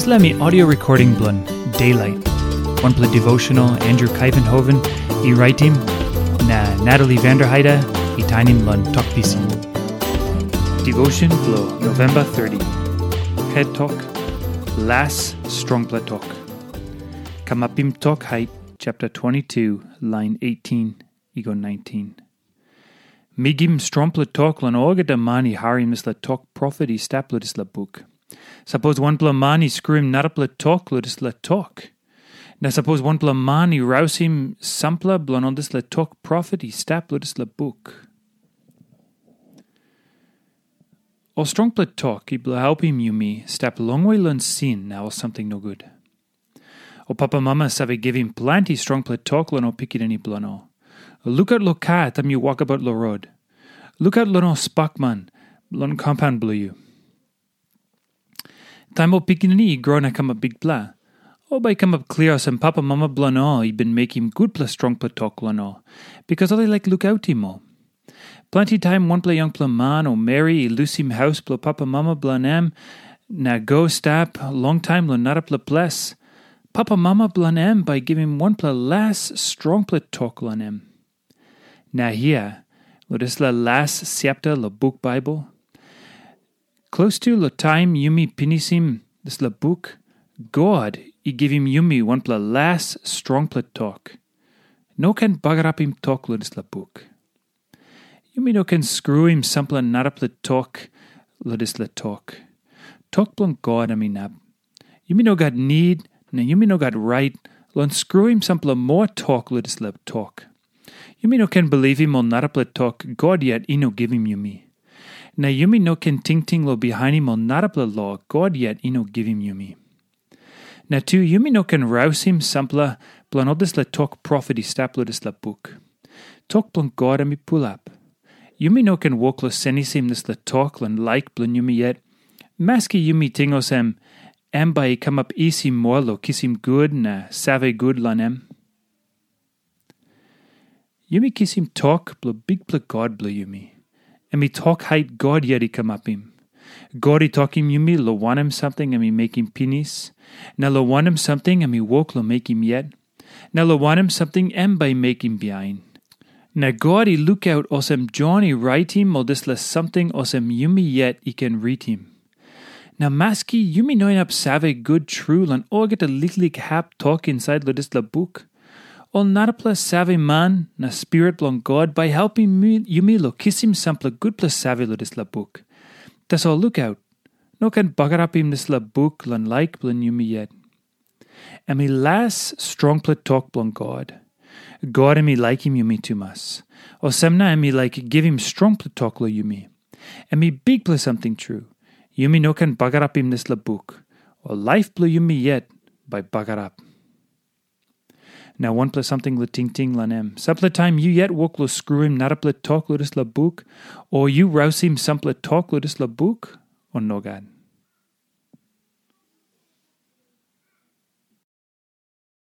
Islami audio recording blun Daylight. One play devotional Andrew Kuyvenhoven, e writing na Natalie Vanderheide, e tainim talk talkpisin. Devotion blo November 30. Head talk. Last strongpla talk. Kamapim Tok Hait chapter 22 line 18 ego 19. Migim strompla talk lan orga da mani harim is la talk prophet i staplet is la book. Suppose one blamani scream narapla talk ludis la talk. Na suppose one blamani rouse him sampla blanodis la talk prophet i stap ludis la book. O strong pla talk i bla help him you me stap long way learn sin now or something no good. O papa mama save give him plenty strong o pick it any blano. Look at lo cat am you walk about lo road. Look at lo no spakman, lon compound blue you. Time o pikinini grown a come a big bla. O by come up clear us and papa mama blano he been make him good plus strong pla talk lano. Because all they like look out him all Plenty time one play young pla man o Mary loose him house pla papa mama blanem na go stop long time lo not pla bless. Papa mama blanem by giving one pla last strong pla talk lanem. Na here, lo this la last chapter la book Bible. Close to the time Yumi pinisim this la book, God he give him Yumi one pla last strong pla talk. No can him talk lo this la book. Yumi no can screw him sampla nara pla talk lo this la talk. Talk blon God ami nab. Yumi no got need, na Yumi no got right, lon screw him sampla more talk lo this la talk. Yumi no can believe him on nara pla talk, God yet he no give him Yumi. Na yumi no ken ting ting lo behind on narapla lo God yet ino give him yumi. Na tu yumi no ken rouse him sampla planodis le talk prophet i staplodis la book. Talk plan God ami pull up. Yumi no ken walk lo senis him this le talk lan like plan yumi yet. Maski yumi tingos em, em by come up lo kiss him good na save good lan em. Yumi him talk blo big pla God blo yumi and me talk height God yet he come up him. God he talk him you me lo want him something and me make him pinis. Now lo want him something and me walk lo make him yet. Now lo want him something and by make him behind. Now God he look out osem John he write him or this less something osem yumi yet he can read him. Now maski yumi knowing up save good true and all get a little hap talk inside lo this la book. Ol narapla save man na spirit blong God by helping me yumilo kiss him sample good plus save lo this la book. Tas all look out. No can him this la book lan like blon yumi yet. And me last strong pla talk blong God. God and me like him yumi too mas. O semna and me like give him strong pla talk lo yumi. And me big pla something true. Yumi no can him this la book. Or life blue yumi yet by bugger up. Now one plus something la ting ting lanem. Sample time you yet walk lo screw him narapla talk ludis la book, or you rouse him sample talk ludis la book, or no.